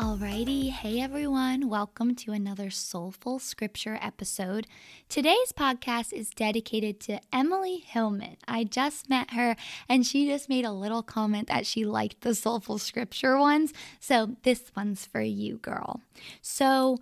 Alrighty, hey everyone, welcome to another Soulful Scripture episode. Today's podcast is dedicated to Emily Hillman. I just met her and she just made a little comment that she liked the Soulful Scripture ones. So this one's for you, girl. So,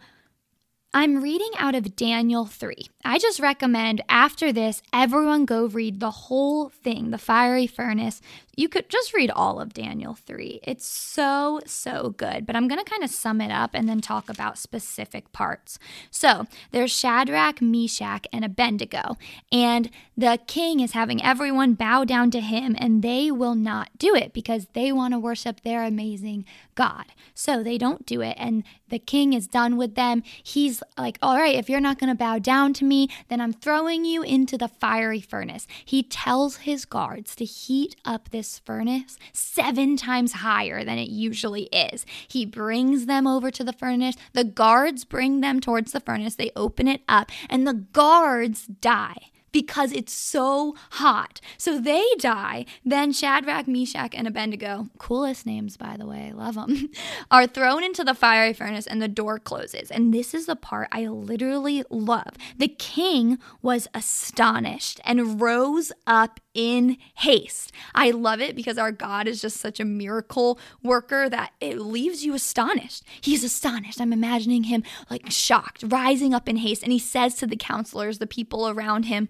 I'm reading out of Daniel 3. I just recommend after this, everyone go read the whole thing, the fiery furnace. You could just read all of Daniel 3. It's so, so good. But I'm going to kind of sum it up and then talk about specific parts. So there's Shadrach, Meshach, and Abednego. And the king is having everyone bow down to him, and they will not do it because they want to worship their amazing God. So they don't do it. And the king is done with them. He's like, All right, if you're not going to bow down to me, then I'm throwing you into the fiery furnace. He tells his guards to heat up this furnace seven times higher than it usually is. He brings them over to the furnace. The guards bring them towards the furnace. They open it up, and the guards die because it's so hot. So they die. Then Shadrach, Meshach, and Abednego, coolest names, by the way, love them, are thrown into the fiery furnace and the door closes. And this is the part I literally love. The king was astonished and rose up in haste. I love it because our God is just such a miracle worker that it leaves you astonished. He's astonished. I'm imagining him like shocked, rising up in haste. And he says to the counselors, the people around him,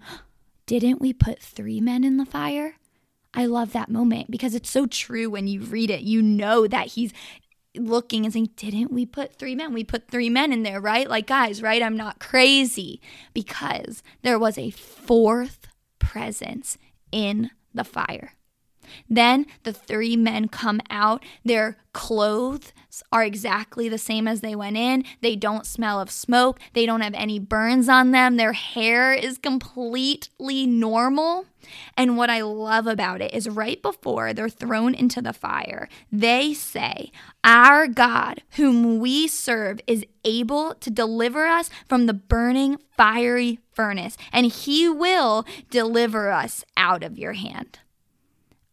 Didn't we put three men in the fire? I love that moment because it's so true when you read it. You know that he's looking and saying, Didn't we put three men? We put three men in there, right? Like, guys, right? I'm not crazy because there was a fourth presence in the fire. Then the three men come out. Their clothes are exactly the same as they went in. They don't smell of smoke. They don't have any burns on them. Their hair is completely normal. And what I love about it is right before they're thrown into the fire, they say, Our God, whom we serve, is able to deliver us from the burning fiery furnace, and he will deliver us out of your hand.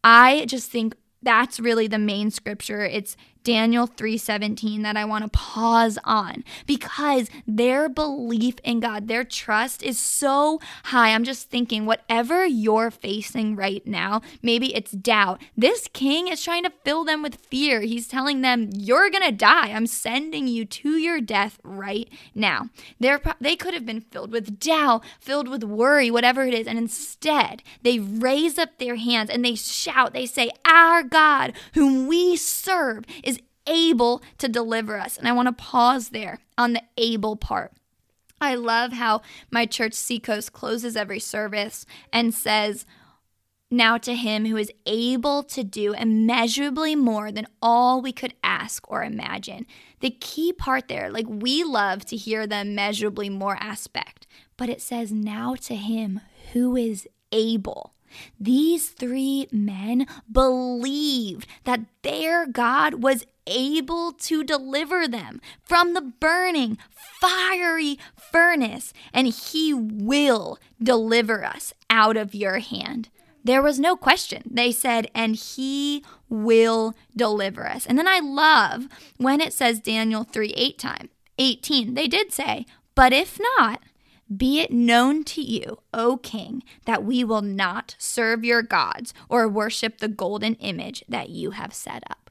I just think that's really the main scripture. It's Daniel 3:17 that I want to pause on because their belief in God, their trust is so high. I'm just thinking whatever you're facing right now, maybe it's doubt. This king is trying to fill them with fear. He's telling them, "You're going to die. I'm sending you to your death right now." They're, they could have been filled with doubt, filled with worry, whatever it is, and instead, they raise up their hands and they shout. They say, "Our God, whom we serve, is able to deliver us. And I want to pause there on the able part. I love how my church Seacoast closes every service and says, now to him who is able to do immeasurably more than all we could ask or imagine. The key part there, like we love to hear the immeasurably more aspect, but it says now to him who is able. These three men believed that their God was able to deliver them from the burning, fiery furnace, and He will deliver us out of your hand. There was no question. They said, and He will deliver us. And then I love when it says Daniel 3 8 time, 18. They did say, but if not, be it known to you, O king, that we will not serve your gods or worship the golden image that you have set up.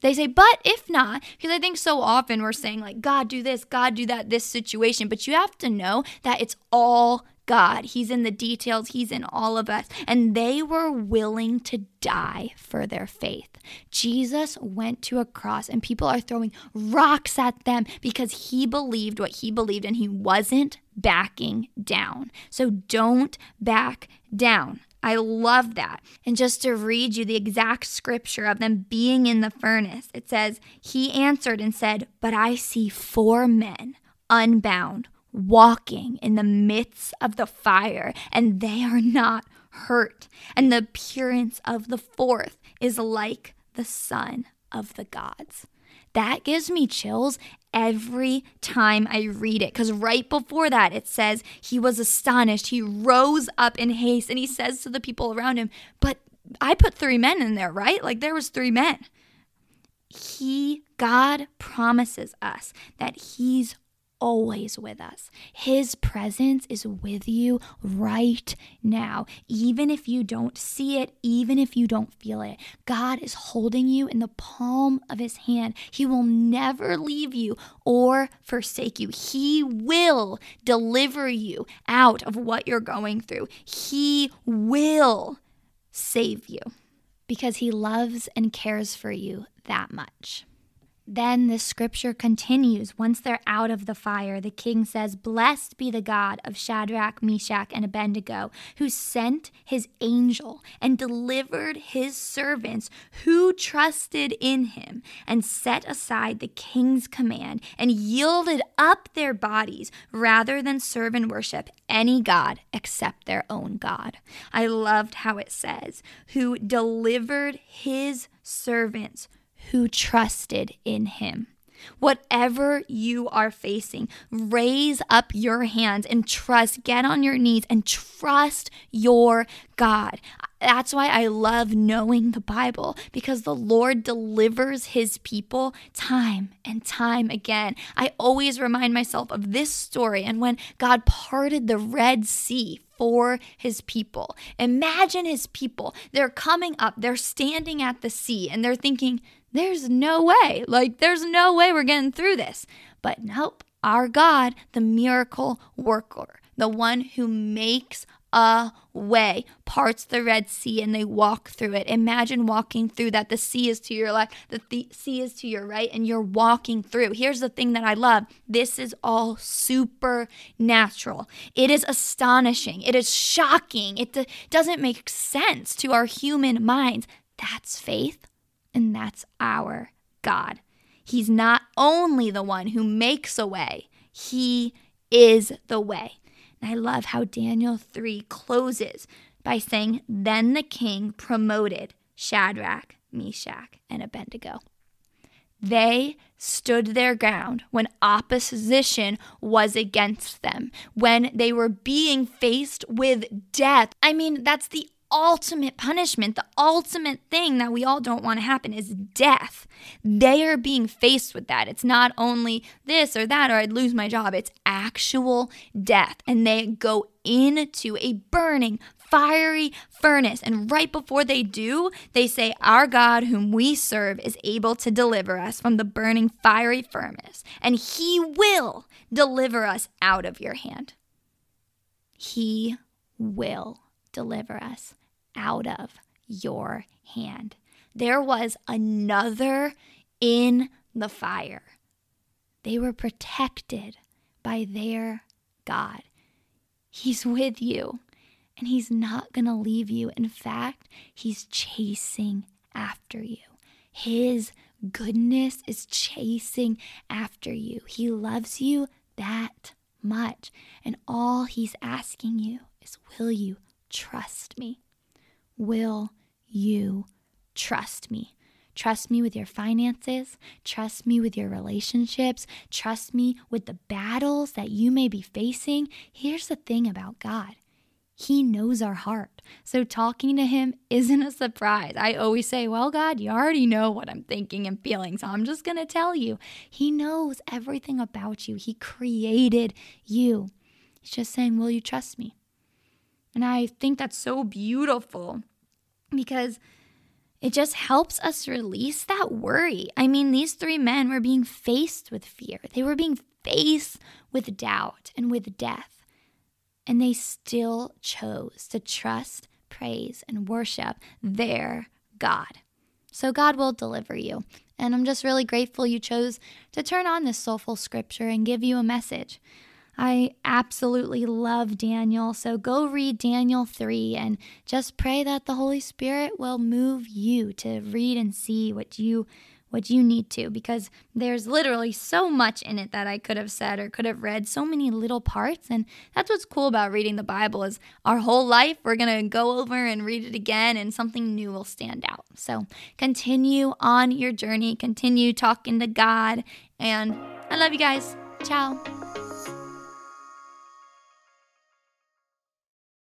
They say, but if not, because I think so often we're saying, like, God, do this, God, do that, this situation. But you have to know that it's all God. He's in the details, He's in all of us. And they were willing to die for their faith. Jesus went to a cross, and people are throwing rocks at them because He believed what He believed and He wasn't backing down. So don't back down. I love that. And just to read you the exact scripture of them being in the furnace, it says, He answered and said, But I see four men unbound walking in the midst of the fire, and they are not hurt. And the appearance of the fourth is like the Son of the gods. That gives me chills every time I read it. Because right before that, it says he was astonished. He rose up in haste and he says to the people around him, But I put three men in there, right? Like there was three men. He, God promises us that He's always with us. His presence is with you right now. Even if you don't see it, even if you don't feel it, God is holding you in the palm of His hand. He will never leave you or forsake you. He will deliver you out of what you're going through. He will save you because He loves and cares for you that much. Then the scripture continues. Once they're out of the fire, the king says, Blessed be the God of Shadrach, Meshach, and Abednego, who sent his angel and delivered his servants who trusted in him and set aside the king's command and yielded up their bodies rather than serve and worship any God except their own God. I loved how it says, Who delivered his servants who trusted in him. Whatever you are facing, raise up your hands and trust. Get on your knees and trust your God. That's why I love knowing the Bible because the Lord delivers his people time and time again. I always remind myself of this story and when God parted the Red Sea for his people. Imagine his people. They're coming up, they're standing at the sea, and they're thinking, there's no way. Like, there's no way we're getting through this. But nope, our God, the miracle worker, the one who makes a way, parts the Red Sea and they walk through it. Imagine walking through that. The sea is to your left, the th- sea is to your right, and you're walking through. Here's the thing that I love this is all supernatural. It is astonishing. It is shocking. It d- doesn't make sense to our human minds. That's faith and that's our God. He's not only the one who makes a way, He is the way. And I love how Daniel 3 closes by saying, Then the king promoted Shadrach, Meshach, and Abednego. They stood their ground when opposition was against them, when they were being faced with death. I mean, that's the ultimate punishment, the ultimate thing that we all don't want to happen is death. They are being faced with that. It's not only this or that, or I'd lose my job, it's actual death. And they go into a burning, fiery furnace. And right before they do, they say, Our God, whom we serve, is able to deliver us from the burning, fiery furnace, and he will deliver us out of your hand. He will deliver us out of your hand. There was another in the fire. They were protected by their God. He's with you and He's not going to leave you. In fact, He's chasing after you. His goodness is chasing after you. He loves you that much. And all He's asking you is, Will you trust me? Will you trust me? Trust me with your finances. Trust me with your relationships. Trust me with the battles that you may be facing. Here's the thing about God He knows our heart. So talking to Him isn't a surprise. I always say, Well, God, you already know what I'm thinking and feeling. So I'm just going to tell you. He knows everything about you, He created you. He's just saying, Will you trust me? And I think that's so beautiful because it just helps us release that worry. I mean, these three men were being faced with fear, they were being faced with doubt and with death. And they still chose to trust, praise, and worship their God. So God will deliver you. And I'm just really grateful you chose to turn on this soulful scripture and give you a message. I absolutely love Daniel. So go read Daniel 3 and just pray that the Holy Spirit will move you to read and see what you what you need to because there's literally so much in it that I could have said or could have read so many little parts and that's what's cool about reading the Bible is our whole life we're going to go over and read it again and something new will stand out. So continue on your journey, continue talking to God and I love you guys. Ciao.